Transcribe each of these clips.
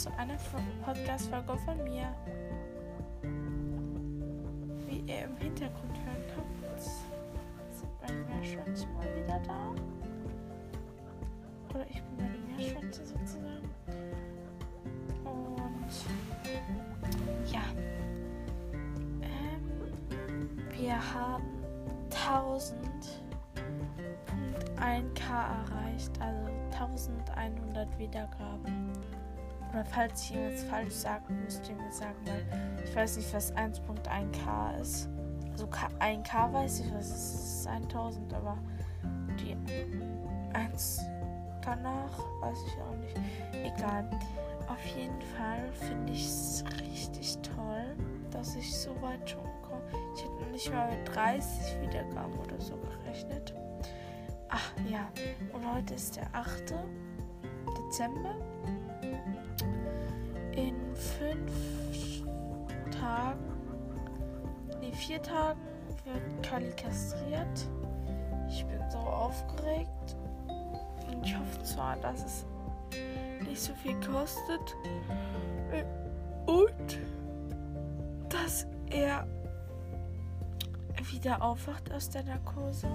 zu einer Podcast-Folge von mir. Wie ihr im Hintergrund hören könnt, sind meine Meerschwänze mal wieder da. Oder ich bin meine Meerschwänze sozusagen. Und ja, ähm, wir haben 1000.1k erreicht, also 1100 Wiedergaben. Oder falls ich jetzt falsch sage, müsst ihr mir sagen, weil ich weiß nicht, was 1.1k ist. Also 1k weiß ich, was es ist, 1000, aber die 1 danach weiß ich auch nicht. Egal. Auf jeden Fall finde ich es richtig toll, dass ich so weit schon komme. Ich hätte noch nicht mal mit 30 Wiedergaben oder so gerechnet. Ach ja, und heute ist der 8. Dezember. In fünf Tagen, nee, vier Tagen wird Kali kastriert. Ich bin so aufgeregt. Und ich hoffe zwar, dass es nicht so viel kostet. Und dass er wieder aufwacht aus der Narkose.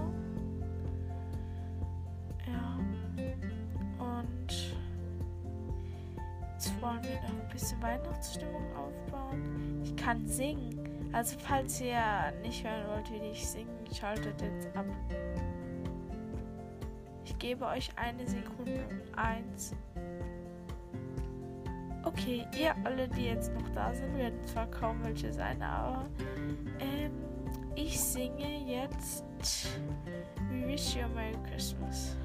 Wollen wir noch ein bisschen Weihnachtsstimmung aufbauen. Ich kann singen. Also falls ihr nicht hören wollt, wie ich singe, schaltet jetzt ab. Ich gebe euch eine Sekunde. Eins. Okay, ihr alle, die jetzt noch da sind, werden zwar kaum welche sein, aber ähm, ich singe jetzt We Wish You a Merry Christmas.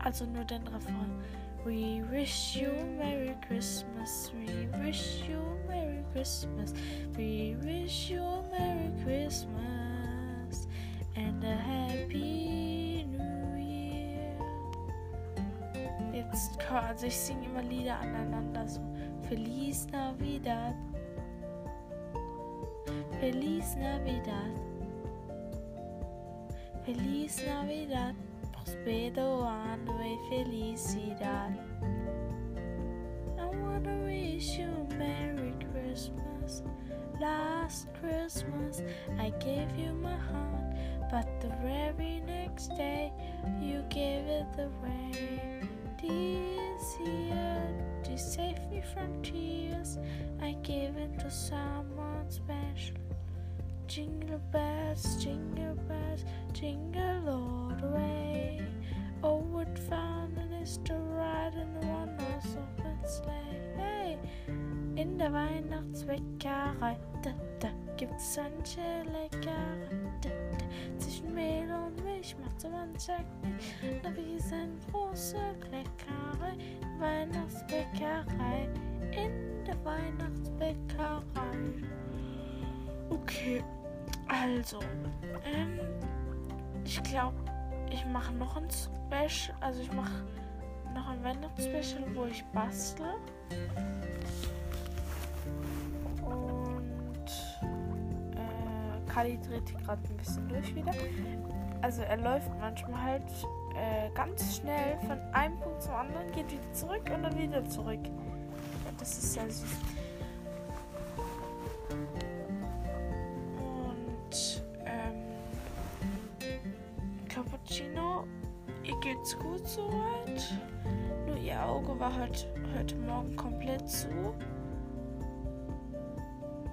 Also nur den Refrain. We wish you Merry Christmas. We wish you Merry Christmas. We wish you Merry Christmas and a Happy New Year. Jetzt, also ich singe immer Lieder aneinander so. Feliz Navidad. Feliz Navidad. Feliz Navidad. Prospero ano y felicidad. I wanna wish you a Merry Christmas. Last Christmas I gave you my heart, but the very next day you gave it away. This year to save me from tears, I gave it to someone special. Jingle bells, jingle bells, jingle all the way. Oh, what fun it is to ride in the one-horse open sleigh. Hey, in der Weihnachtsbäckerei, da, da gibt's manche Leckerei. Da, da, zwischen Mehl und Milch macht so mancher nicht. Na, wie sind große Leckerei, Weihnachtsbäckerei, in der Weihnachtsbäckerei. Okay. Also, ähm, ich glaube, ich mache noch ein Special. Also, ich mache noch ein Weihnachtsspecial, wo ich bastle. Und äh, Kali dreht gerade ein bisschen durch wieder. Also, er läuft manchmal halt äh, ganz schnell von einem Punkt zum anderen, geht wieder zurück und dann wieder zurück. Das ist sehr süß. Geht's gut soweit. Nur ihr Auge war halt heute Morgen komplett zu.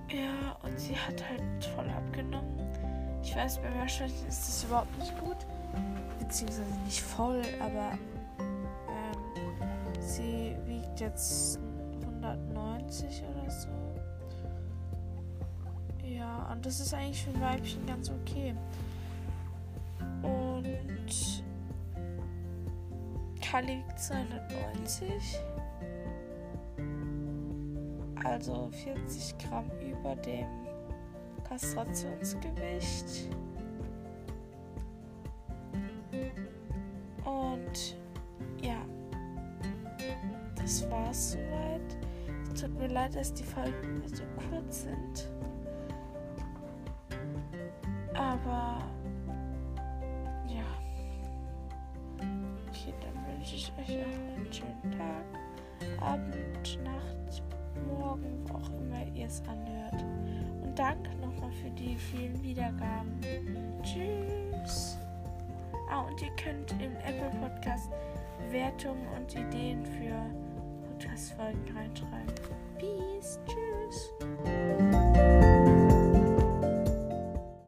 Ja, und sie hat halt voll abgenommen. Ich weiß, bei Meerschweinchen ist das überhaupt nicht gut. Beziehungsweise nicht voll, aber ähm, sie wiegt jetzt 190 oder so. Ja, und das ist eigentlich für ein Weibchen ganz okay. Und Wiegt 290. Also 40 Gramm über dem Kastrationsgewicht. Und ja, das war's soweit. Tut mir leid, dass die Folgen so kurz sind. Aber euch noch einen schönen Tag, Abend, Nacht, Morgen, wo auch immer ihr es anhört. Und danke nochmal für die vielen Wiedergaben. Tschüss. Ah, und ihr könnt im Apple Podcast Bewertungen und Ideen für Podcast-Folgen reinschreiben. Peace. Tschüss.